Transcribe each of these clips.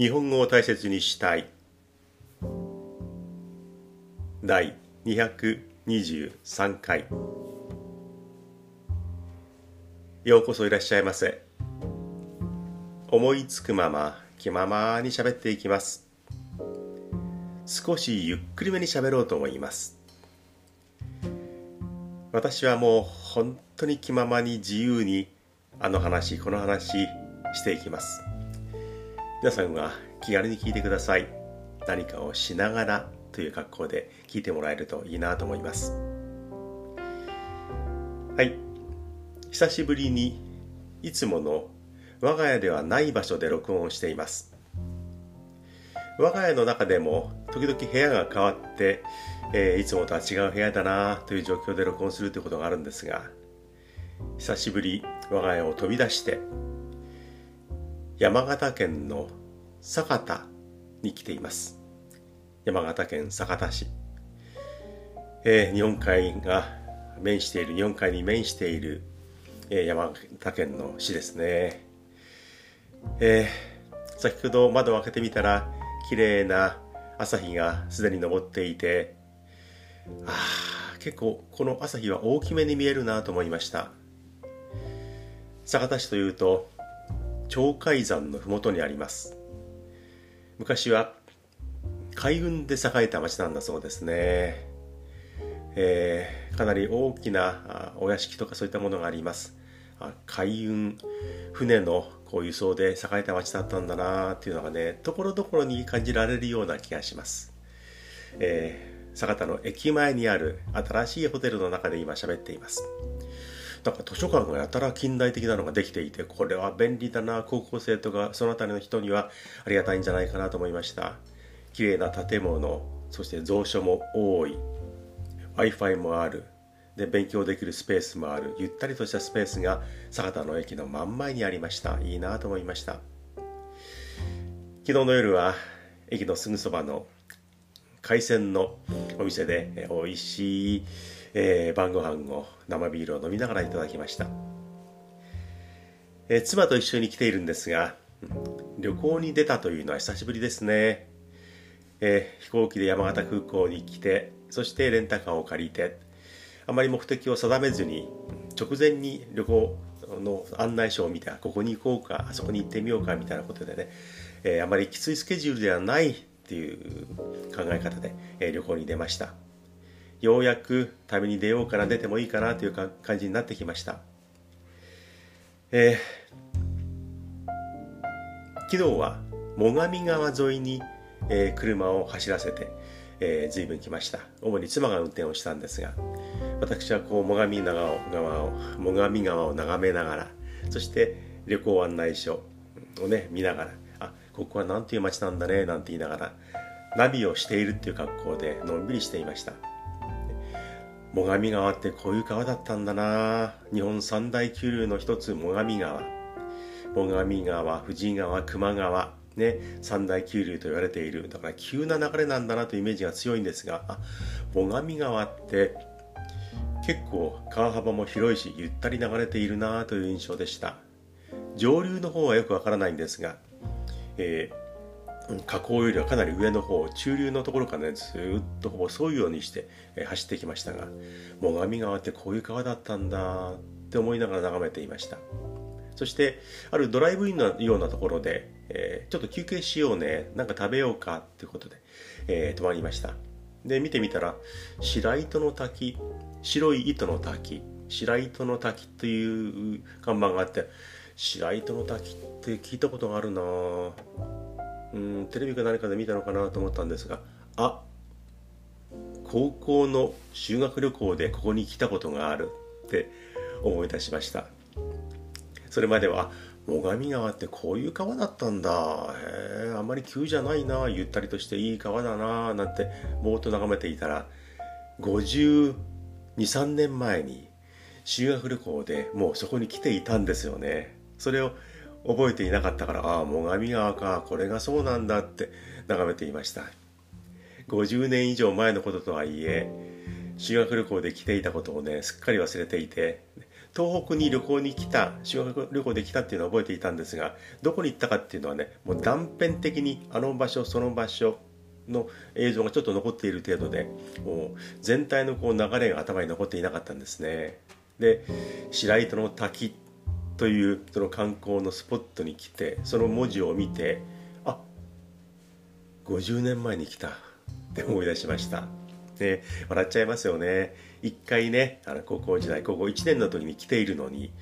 日本語を大切にしたい。第223回。ようこそいらっしゃいませ。思いつくまま気ままに喋っていきます。少しゆっくりめに喋ろうと思います。私はもう本当に気ままに自由にあの話この話していきます。皆さんは気軽に聞いてください。何かをしながらという格好で聞いてもらえるといいなと思います。はい。久しぶりにいつもの我が家ではない場所で録音をしています。我が家の中でも時々部屋が変わって、えー、いつもとは違う部屋だなという状況で録音するということがあるんですが久しぶり我が家を飛び出して山形県の酒田に来ています。山形県酒田市、えー、日本海が面している日本海に面している、えー、山形県の市ですね、えー、先ほど窓を開けてみたら綺麗な朝日がすでに昇っていてああ結構この朝日は大きめに見えるなと思いました。酒田市というと鳥海山の麓にあります。昔は海軍で栄えた町なんだそうですね、えー、かなり大きなお屋敷とかそういったものがあります。海運船のこう輸送で栄えた町だったんだなっていうのがねところどころに感じられるような気がします、えー、酒田の駅前にある新しいホテルの中で今喋っています。なんか図書館がやたら近代的なのができていてこれは便利だな高校生とかその辺りの人にはありがたいんじゃないかなと思いました。綺麗な建物そして蔵書も多い。W i f i もある。で勉強できるスペースもある。ゆったりとしたスペースが酒田の駅の真ん前にありました。いいなと思いました。昨日の夜は駅のすぐそばの海鮮のお店で美味しいえー、晩ご飯を生ビールを飲みながらいただきました、えー、妻と一緒に来ているんですが旅行に出たというのは久しぶりですね、えー、飛行機で山形空港に来てそしてレンタカーを借りてあまり目的を定めずに直前に旅行の案内書を見てここに行こうかあそこに行ってみようかみたいなことでね、えー、あまりきついスケジュールではないっていう考え方で、えー、旅行に出ました。ようやく旅に出ようかな出てもいいかなという感じになってきました、えー、昨日は最上川沿いに、えー、車を走らせて、えー、随分来ました。主に妻が運転をしたんですが私はこう最上川を最上川を眺めながらそして旅行案内所をね見ながらあここは何ていう街なんだねなんて言いながらナビをしているっていう格好でのんびりしていました。最上川ってこういう川だったんだな。日本三大急流の一つ最上川。最上川富士川球磨川。ね三大急流と言われている。だから急な流れなんだなというイメージが強いんですが最上川って結構川幅も広いしゆったり流れているなという印象でした。上流の方はよくわからないんですが、え河口よりはかなり上の方中流のところからねずっとほぼ沿うようにして走ってきましたが最上川ってこういう川だったんだって思いながら眺めていました。そしてあるドライブインのようなところで、えー、ちょっと休憩しようねなんか食べようかっていうことで、えー、泊まりました。で見てみたら白糸の滝白い糸の滝白糸の滝という看板があって白糸の滝って聞いたことがあるなぁ。うんテレビか何かで見たのかなと思ったんですがあ高校の修学旅行でここに来たことがあるって思い出しました。それまでは最上川ってこういう川だったんだへえあんまり急じゃないなゆったりとしていい川だななんてぼーっと眺めていたら523年前に修学旅行でもうそこに来ていたんですよね。それを覚えていなかったからああ最上川かこれがそうなんだって眺めていました。50年以上前のこととはいえ修学旅行で来ていたことをねすっかり忘れていて東北に旅行に来た修学旅行で来たっていうのは覚えていたんですがどこに行ったかっていうのはねもう断片的にあの場所その場所の映像がちょっと残っている程度でもう全体のこう流れが頭に残っていなかったんですね。で白糸の滝というその観光のスポットに来てその文字を見てあ50年前に来たって思い出しました。ね笑っちゃいますよね。一回ねあの高校時代高校1年の時に来ているのに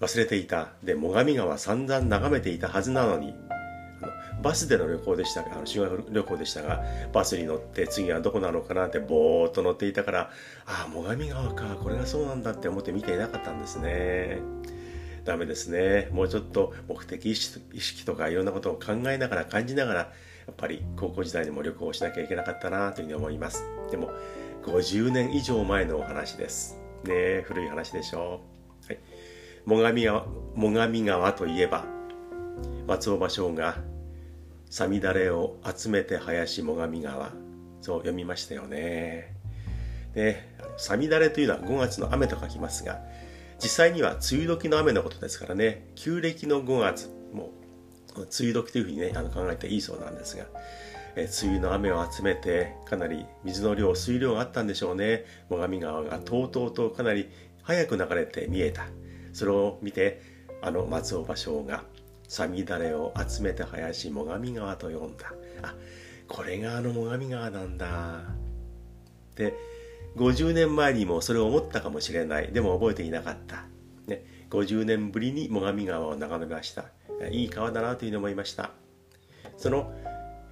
忘れていた。で最上川散々眺めていたはずなのにバスでの旅行でしたが、あの修学旅行でしたが、バスに乗って次はどこなのかなってぼーっと乗っていたから、ああ、最上川か、これがそうなんだって思って見ていなかったんですね。ダメですね。もうちょっと目的意識とかいろんなことを考えながら感じながら、やっぱり高校時代にも旅行しなきゃいけなかったなというふうに思います。でも、50年以上前のお話です。ね古い話でしょう。はい。最上川、最上川といえば、松尾芭蕉がさみだれを集めて林最上川そう読みましたよねでさみだれというのは5月の雨と書きますが実際には梅雨時の雨のことですからね。旧暦の5月もう梅雨時というふうにねあの考えていいそうなんですがえ梅雨の雨を集めてかなり水の量水量があったんでしょうね。最上川がとうとうとかなり早く流れて見えた。それを見てあの松尾芭蕉がさみだれを集めて林最上川と呼んだ。あこれがあの最上川なんだ。で50年前にもそれを思ったかもしれない。でも覚えていなかった、ね、50年ぶりに最上川を眺めました。いい川だなというふうに思いました。その、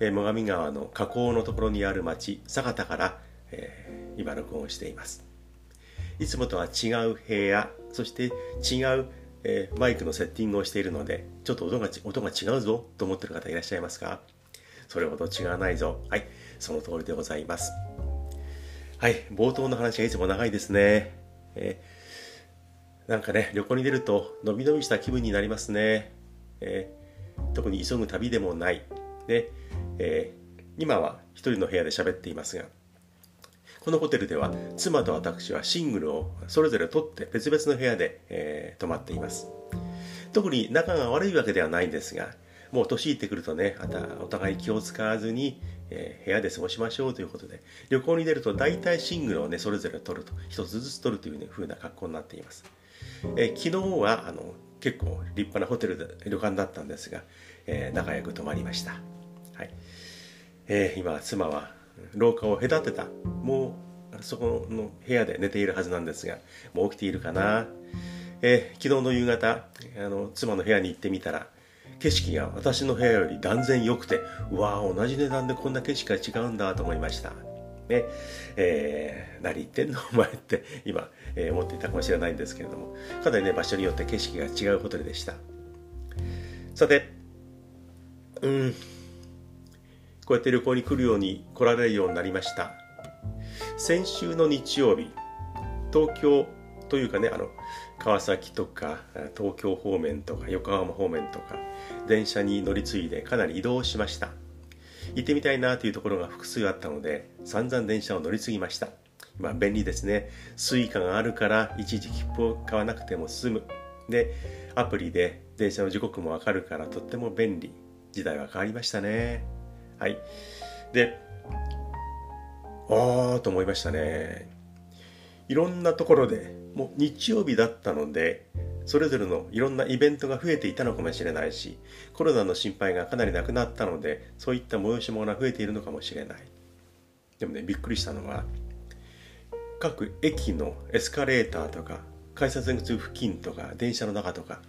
え最上川の河口のところにある町酒田から、えー、今録音しています。いつもとは違う部屋そして違うえー、マイクのセッティングをしているので、ちょっと音が音が違うぞと思ってる方いらっしゃいますか？それほど違わないぞ。はい、その通りでございます。はい、冒頭の話がいつも長いですね。えー、なんかね、旅行に出ると、のびのびした気分になりますね。えー、特に急ぐ旅でもない。で、えー、今は一人の部屋で喋っていますが、このホテルでは妻と私はシングルをそれぞれ取って別々の部屋で、えー、泊まっています特に仲が悪いわけではないんですがもう年いってくるとねまたお互い気を使わずに、えー、部屋で過ごしましょうということで旅行に出ると大体シングルをねそれぞれ取ると。一つずつ取るという、ね、風な格好になっています、えー、昨日はあの結構立派なホテルで旅館だったんですが、えー、仲良く泊まりました。はい。えー、今妻は廊下を隔てた。もうそこの部屋で寝ているはずなんですがもう起きているかな、えー、昨日の夕方あの妻の部屋に行ってみたら景色が私の部屋より断然良くてうわー同じ値段でこんな景色が違うんだと思いました。ね。えー、何言ってんのお前って今、えー、思っていたかもしれないんですけれども。かなりね場所によって景色が違うホテルでした。さてうん。こうやって旅行に来るように来られるようになりました。先週の日曜日東京というかねあの川崎とか東京方面とか横浜方面とか電車に乗り継いでかなり移動しました。行ってみたいなというところが複数あったので散々電車を乗り継ぎました。まあ便利ですね。suica があるからいちいち切符を買わなくても済む。でアプリで電車の時刻もわかるからとっても便利。時代は変わりましたね。はい。で、ああと思いましたね。いろんなところで、もう日曜日だったので、それぞれのいろんなイベントが増えていたのかもしれないし、コロナの心配がかなりなくなったので、そういった催し物が増えているのかもしれない。でもね、びっくりしたのは、各駅のエスカレーターとか、改札口付近とか、電車の中とか、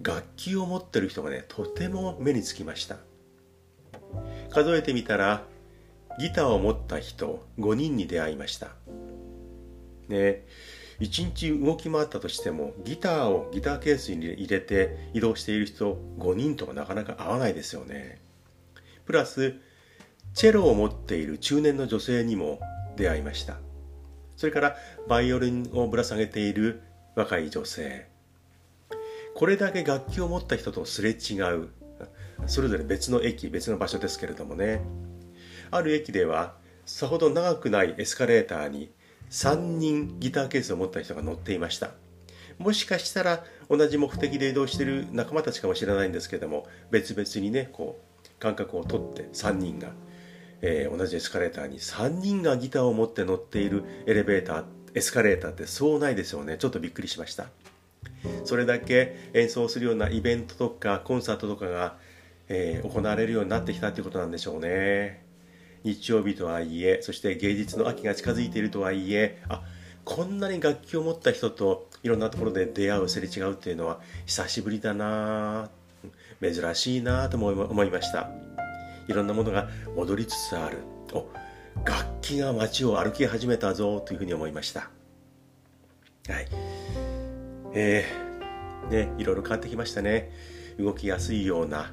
楽器を持ってる人がね、とても目につきました。数えてみたらギターを持った人5人に出会いましたね一日動き回ったとしてもギターをギターケースに入れて移動している人5人とはなかなか合わないですよね。プラスチェロを持っている中年の女性にも出会いました。それからバイオリンをぶら下げている若い女性。これだけ楽器を持った人とすれ違う。それぞれ別の駅別の場所ですけれどもね。ある駅ではさほど長くないエスカレーターに3人ギターケースを持った人が乗っていました。もしかしたら同じ目的で移動してる仲間たちかもしれないんですけども別々にねこう間隔を取って3人が、えー、同じエスカレーターに3人がギターを持って乗っているエレベーターエスカレーターってそうないですよね。ちょっとびっくりしました。それだけ演奏するようなイベントとかコンサートとかが、えー、行われるようになってきたということなんでしょうね。日曜日とはいえそして芸術の秋が近づいているとはいえあこんなに楽器を持った人といろんなところで出会うすれ違うっていうのは久しぶりだな珍しいなとも思いました。いろんなものが戻りつつある。お楽器が街を歩き始めたぞというふうに思いました。はい。えー、ねいろいろ変わってきましたね。動きやすいような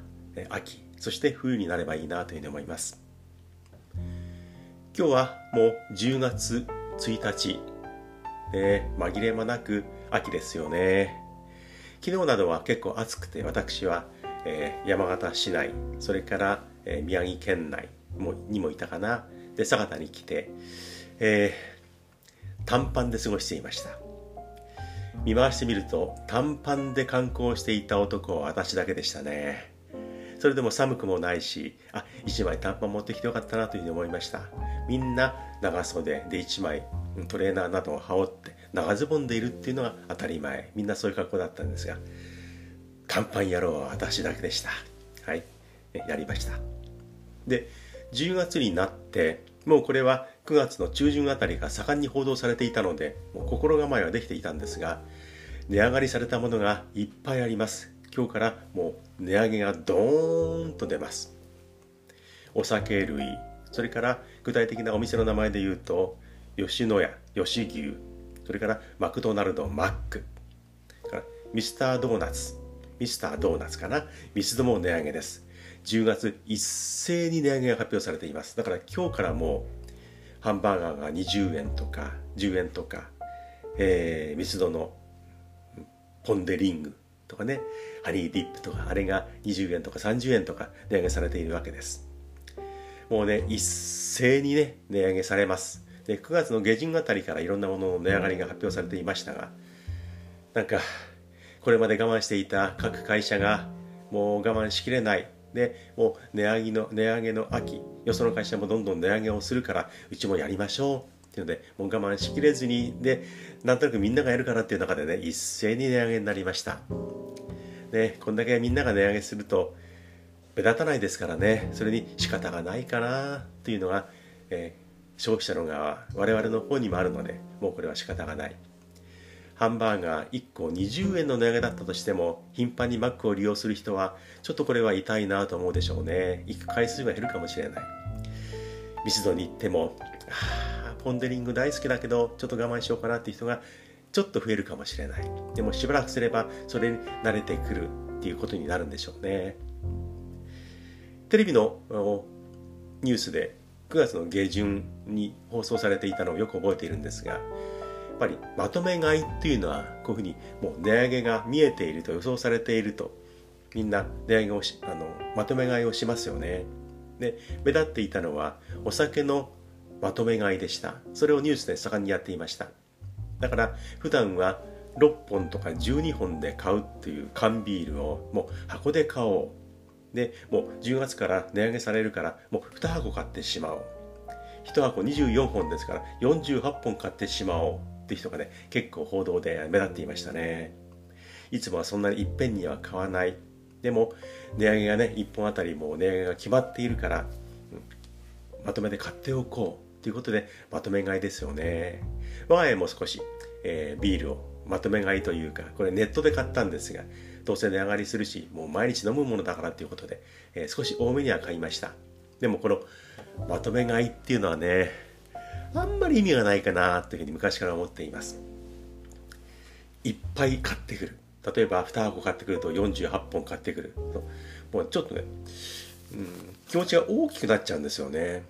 秋そして冬になればいいなというふうに思います。今日はもう10月1日、ね、紛れもなく秋ですよね。昨日などは結構暑くて私は、えー、山形市内それから、えー、宮城県内もにもいたかな。で酒田に来て、えー、短パンで過ごしていました。見回してみると短パンで観光していた男は私だけでしたね。それでも寒くもないしあ一枚短パン持ってきてよかったなというふうに思いました。みんな長袖で1枚トレーナーなどを羽織って長ズボンでいるっていうのが当たり前。みんなそういう格好だったんですが短パン野郎は私だけでした。はい。やりました。で10月になってもうこれは9月の中旬あたりが盛んに報道されていたのでもう心構えはできていたんですが値上がりされたものがいっぱいあります。今日からもう値上げがドーンと出ます。お酒類それから具体的なお店の名前で言うと吉野家吉牛それからマクドナルドマック。からミスタードーナツミスタードーナツかな？ミスドも値上げです。10月一斉に値上げが発表されています。だから今日からもうハンバーガーが20円とか10円とか、えー、ミスドのポンデリングとかねハニーディップとかあれが20円とか30円とか値上げされているわけですもうね、一斉にね、値上げされます。で、9月の下旬あたりからいろんなものの値上がりが発表されていましたが、なんか、これまで我慢していた各会社が、もう我慢しきれない。で、もう値上げの、値上げの秋、よその会社もどんどん値上げをするから、うちもやりましょう。ていうので、もう我慢しきれずに、で、なんとなくみんながやるからっていう中でね、一斉に値上げになりました。ね、こんだけみんなが値上げすると、目立たないですからね。それに仕方がないかなというのが、えー、消費者の側我々の方にもあるのでもうこれは仕方がない。ハンバーガー1個20円の値上げだったとしても頻繁にマックを利用する人はちょっとこれは痛いなと思うでしょうね。行く回数が減るかもしれない。ミスドに行っても、はあ、ポンデリング大好きだけどちょっと我慢しようかなっていう人がちょっと増えるかもしれない。でもしばらくすればそれに慣れてくるっていうことになるんでしょうね。テレビのニュースで9月の下旬に放送されていたのをよく覚えているんですがやっぱりまとめ買いっていうのはこういうふうにもう値上げが見えていると予想されているとみんな値上げをしあのまとめ買いをしますよね。で目立っていたのはお酒のまとめ買いでした。それをニュースで盛んにやっていました。だから普段は6本とか12本で買うっていう缶ビールをもう箱で買おう。でもう10月から値上げされるからもう2箱買ってしまおう。1箱24本ですから48本買ってしまおう。って人がね結構報道で目立っていましたね。いつもはそんなにいっぺんには買わない。でも値上げがね1本あたりもう値上げが決まっているから、うん、まとめて買っておこう。ということでまとめ買いですよね。我が家も少し、えー、ビールをまとめ買いというかこれネットで買ったんですがどうせ値上がりするしもう毎日飲むものだからということで、えー、少し多めには買いました。でもこのまとめ買いっていうのはねあんまり意味がないかなというふうに昔から思っています。いっぱい買ってくる。例えば2箱買ってくると48本買ってくるもうちょっとね、うん、気持ちが大きくなっちゃうんですよね。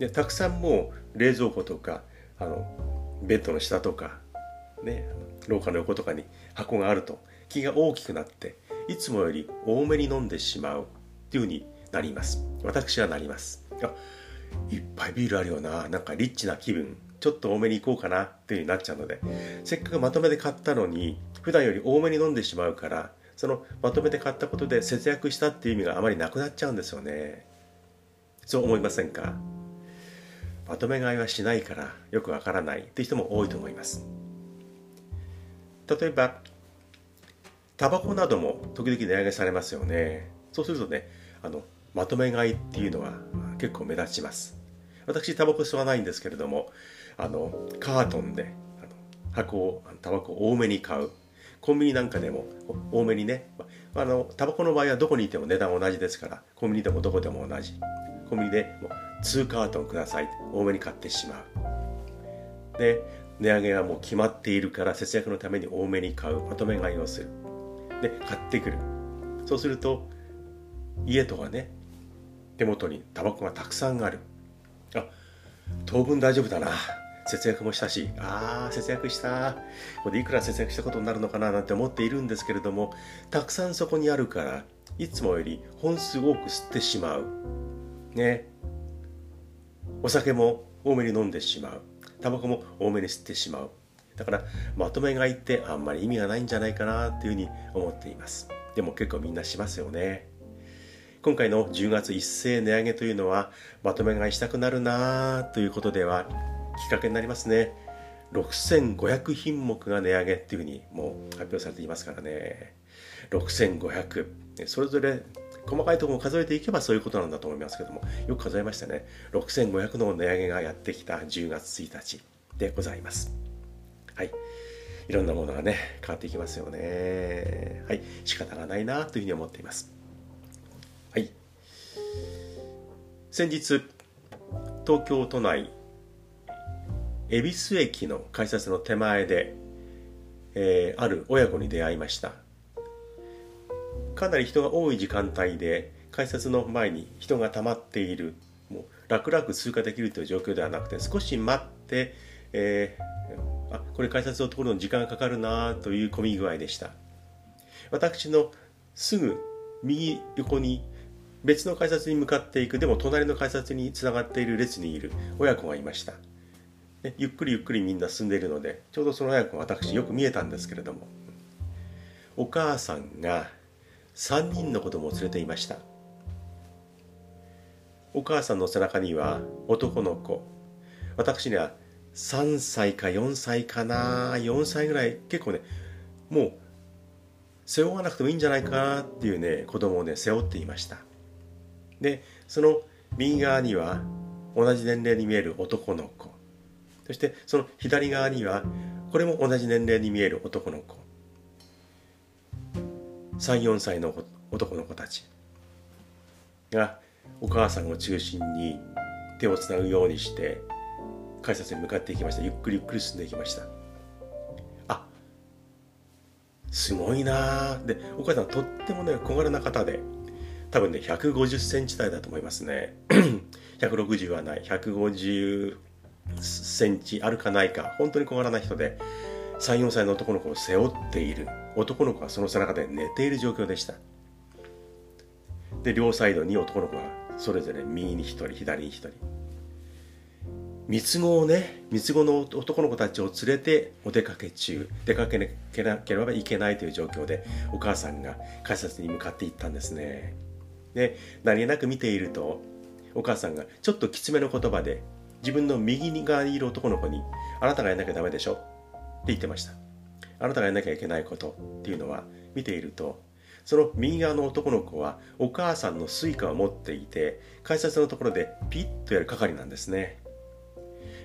でたくさんもう冷蔵庫とかあのベッドの下とかね廊下の横とかに箱があると気が大きくなっていつもより多めに飲んでしまうっていう風になります。私はなります。あいっぱいビールあるよななんかリッチな気分ちょっと多めに行こうかなっていう風になっちゃうのでせっかくまとめて買ったのに普段より多めに飲んでしまうからそのまとめて買ったことで節約したっていう意味があまりなくなっちゃうんですよね。そう思いませんか？まとめ買いはしないからよくわからないっていう人も多いと思います。例えばタバコなども時々値上げされますよね。そうするとねあのまとめ買いっていうのは結構目立ちます。私タバコ吸わないんですけれどもあのカートンであの箱をタバコを多めに買う。コンビニなんかでも多めにねあのタバコの場合はどこにいても値段同じですからコンビニでもどこでも同じ。コンビニでも2カートンください。多めに買ってしまう。で値上げはもう決まっているから節約のために多めに買う。まとめ買いをする。で買ってくる。そうすると家とかね手元にタバコがたくさんある。あ当分大丈夫だな。節約もしたしああ節約した。これでいくら節約したことになるのかななんて思っているんですけれどもたくさんそこにあるからいつもより本数多く吸ってしまう。ね。お酒も多めに飲んでしまう。タバコも多めに吸ってしまう。だからまとめ買いってあんまり意味がないんじゃないかなっていうふうに思っています。でも結構みんなしますよね。今回の10月一斉値上げというのはまとめ買いしたくなるなということではきっかけになりますね。6500品目が値上げっていうふうにもう発表されていますからね。6500それぞれ細かいところを数えていけばそういうことなんだと思いますけどもよく数えましたね。6500の値上げがやってきた10月1日でございます。はい。いろんなものがね変わっていきますよね。はい。仕方がないなというふうに思っています。はい。先日東京都内恵比寿駅の改札の手前で、えー、ある親子に出会いました。かなり人が多い時間帯で改札の前に人が溜まっている。もう楽々通過できるという状況ではなくて少し待って、えー、あこれ改札を通るのに時間がかかるなという混み具合でした。私のすぐ右横に別の改札に向かっていくでも隣の改札につながっている列にいる親子がいました。ね、ゆっくりゆっくりみんな進んでいるのでちょうどその親子が私よく見えたんですけれどもお母さんが3人の子供を連れていました。お母さんの背中には男の子。私には3歳か4歳かな4歳ぐらい結構ねもう背負わなくてもいいんじゃないかなっていうね子供をね背負っていました。でその右側には同じ年齢に見える男の子。そしてその左側にはこれも同じ年齢に見える男の子。34歳の男の子たちがお母さんを中心に手をつなぐようにして改札に向かっていきました。ゆっくりゆっくり進んでいきました。あすごいな。でお母さんとってもね小柄な方で多分ね150センチ台だと思いますね。160はない。150センチあるかないか。本当に小柄な人で。34歳の男の子を背負っている。男の子はその背中で寝ている状況でした。で両サイドに男の子がそれぞれ右に1人左に1人。三つ子をね三つ子の男の子たちを連れてお出かけ中。出かけなければいけないという状況でお母さんが改札に向かっていったんですね。で何気なく見ているとお母さんがちょっときつめの言葉で自分の右側にいる男の子に、あなたがやんなきゃダメでしょ。言ってました。あなたがやんなきゃいけないことっていうのは、見ていると、その右側の男の子はお母さんのスイカを持っていて、改札のところでピッとやる係なんですね。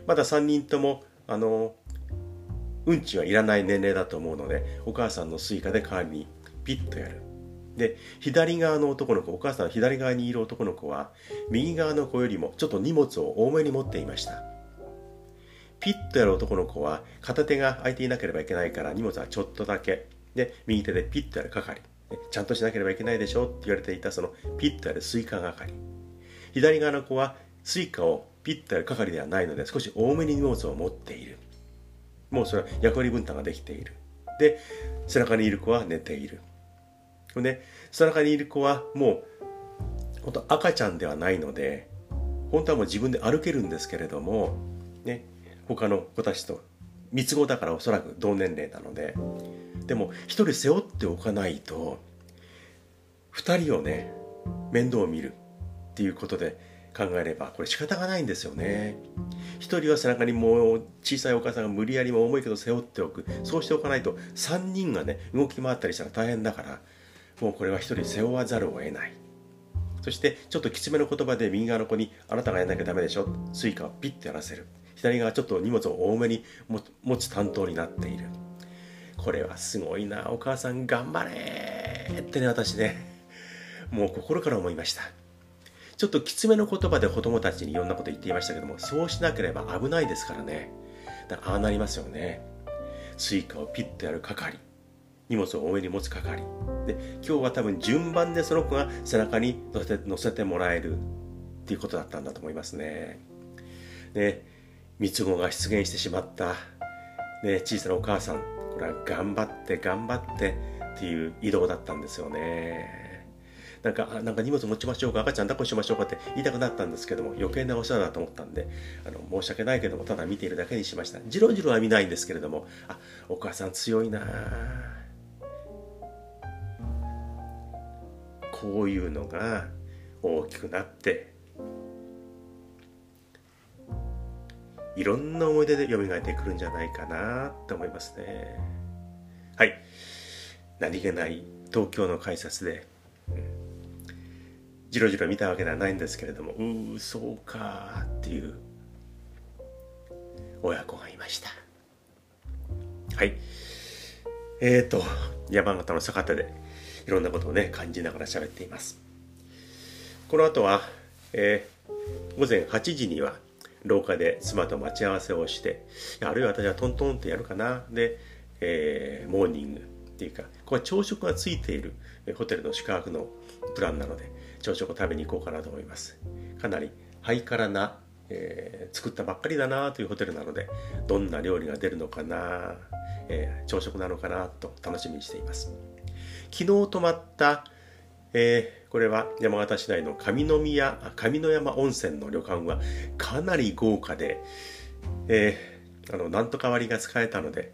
まだ3人とも、あの、運賃はいらない年齢だと思うので、お母さんのスイカで代わりにピッとやる。で左側の男の子お母さんの左側にいる男の子は右側の子よりもちょっと荷物を多めに持っていましたピッとやる男の子は片手が空いていなければいけないから荷物はちょっとだけ。で右手でピッとやる係。ちゃんとしなければいけないでしょって言われていたそのピッとやるスイカ係。左側の子はスイカをピッとやる係ではないので少し多めに荷物を持っている。もうそれは役割分担ができている。で背中にいる子は寝ている。ね、その中にいる子はもう本当赤ちゃんではないので本当はもう自分で歩けるんですけれども、ね、他の子たちと。三つ子だからおそらく同年齢なので。でも一人背負っておかないと二人をね面倒を見るっていうことで考えればこれ仕方がないんですよね。一人は背中にもう小さいお母さんが無理やりも重いけど背負っておく。そうしておかないと3人がね動き回ったりしたら大変だからもうこれは一人背負わざるを得ない。そしてちょっときつめの言葉で右側の子に「あなたがやんなきゃダメでしょ」スイカをピッてやらせる。左側ちょっと荷物を多めに持つ担当になっている。これはすごいなお母さん頑張れってね私ねもう心から思いました。ちょっときつめの言葉で子供たちにいろんなこと言っていましたけどもそうしなければ危ないですからね。だからああなりますよね。スイカをピッとやる係。荷物を多めに持つ係。で今日は多分順番でその子が背中に乗せて乗せてもらえるっていうことだったんだと思いますね。で三つ子が出現してしまった、ね、小さなお母さんこれは頑張って頑張ってっていう移動だったんですよね。なんか、なんか荷物持ちましょうか、赤ちゃん抱っこしましょうかって言いたくなったんですけども、余計なお世話だと思ったんで、あの、申し訳ないけども、ただ見ているだけにしました。じろじろは見ないんですけれども、あ、お母さん強いな。こういうのが大きくなって、いろんな思い出で蘇ってくるんじゃないかなって思いますね。はい。何気ない東京の改札で、うんじろじろ見たわけではないんですけれどもううそうかっていう親子がいましたはいえーと山形の坂田でいろんなことをね感じながら喋っていますこの後は、えー、午前8時には廊下で妻と待ち合わせをしてあるいは私はトントンってやるかな。で、えー、モーニングっていうかここは朝食がついているホテルの宿泊のプランなので朝食を食べに行こうかなと思います。かなりハイカラな、えー、作ったばっかりだなというホテルなのでどんな料理が出るのかな、えー、朝食なのかなと楽しみにしています。昨日泊まった、えー、これは山形市内の上宮上山温泉の旅館はかなり豪華で、えー、あのなんとか割が使えたので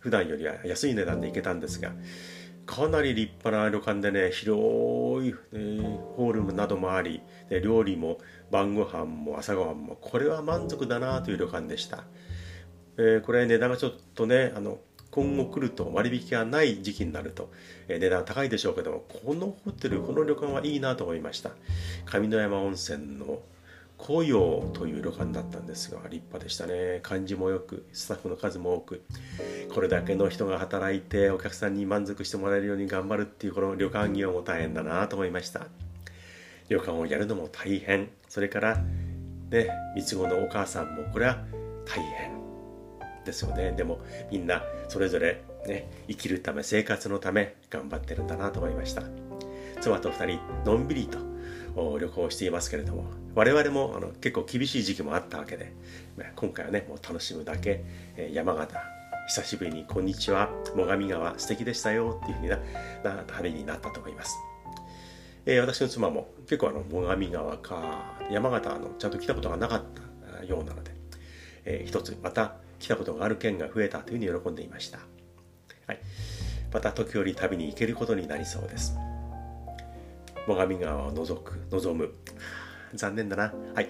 普段よりは安い値段で行けたんですがかなり立派な旅館でね広い、えー、ホールなどもありで料理も晩ご飯も朝ごはんもこれは満足だなという旅館でした、えー、これ値段がちょっとねあの今後来ると割引がない時期になると、え、値段高いでしょうけどもこのホテルこの旅館はいいなと思いました。上山温泉の紅葉という旅館だったんですが立派でしたね。感じもよくスタッフの数も多くこれだけの人が働いてお客さんに満足してもらえるように頑張るっていうこの旅館業も大変だなと思いました。旅館をやるのも大変。それからね三つ子のお母さんもこれは大変。ですよね。でもみんなそれぞれね生きるため生活のため頑張ってるんだなと思いました。妻と2人のんびりと旅行していますけれども我々もあの結構厳しい時期もあったわけで今回はねもう楽しむだけ、山形久しぶりに「こんにちは最上川素敵でしたよ」っていうふうになな旅になったと思います、えー、私の妻も結構あの最上川か山形のちゃんと来たことがなかったようなので、えー、一つまた来たことがある県が増えたというふうに喜んでいました、はい、また時折旅に行けることになりそうです。最上川を覗く望む。残念だな。はい。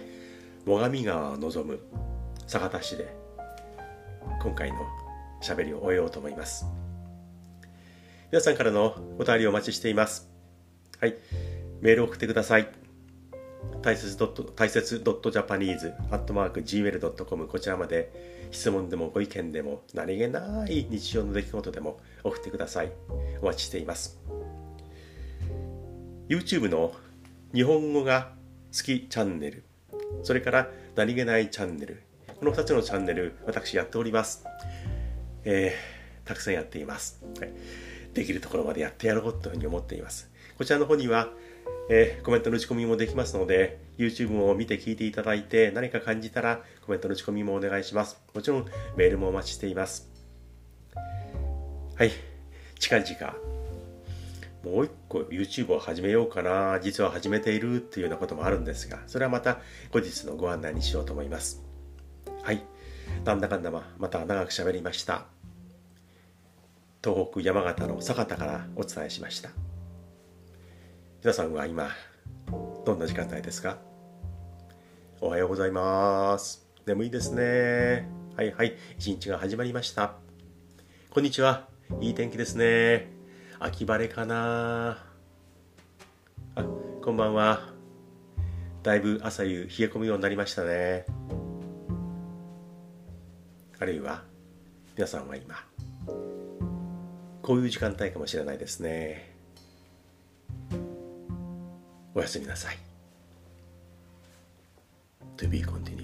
最上川を望む酒田市で今回の喋りを終えようと思います。皆さんからのお便りをお待ちしています。はい。メールを送ってください。大切ドット大切 .japanese.gmail.com こちらまで質問でもご意見でも何気ない日常の出来事でも送ってくださいお待ちしています YouTube の日本語が好きチャンネル、それから何気ないチャンネル、この2つのチャンネル、私やっております。えー、たくさんやっています、はい。できるところまでやってやろうというふうに思っています。こちらの方には、えー、コメントの打ち込みもできますので、YouTube を見て聞いていただいて、何か感じたらコメントの打ち込みもお願いします。もちろんメールもお待ちしています。はい、近々もう一個 YouTube を始めようかな、実は始めているっていうようなこともあるんですが、それはまた後日のご案内にしようと思います。はい。なんだかんだまた長く喋りました東北山形の酒田からお伝えしました皆さんは今どんな時間帯ですか？おはようございます。眠いですね。はいはい。一日が始まりました。こんにちは。いい天気ですね。秋晴れかな。あこんばんは。だいぶ朝夕冷え込むようになりましたね。あるいは皆さんは今こういう時間帯かもしれないですね。おやすみなさい To be continued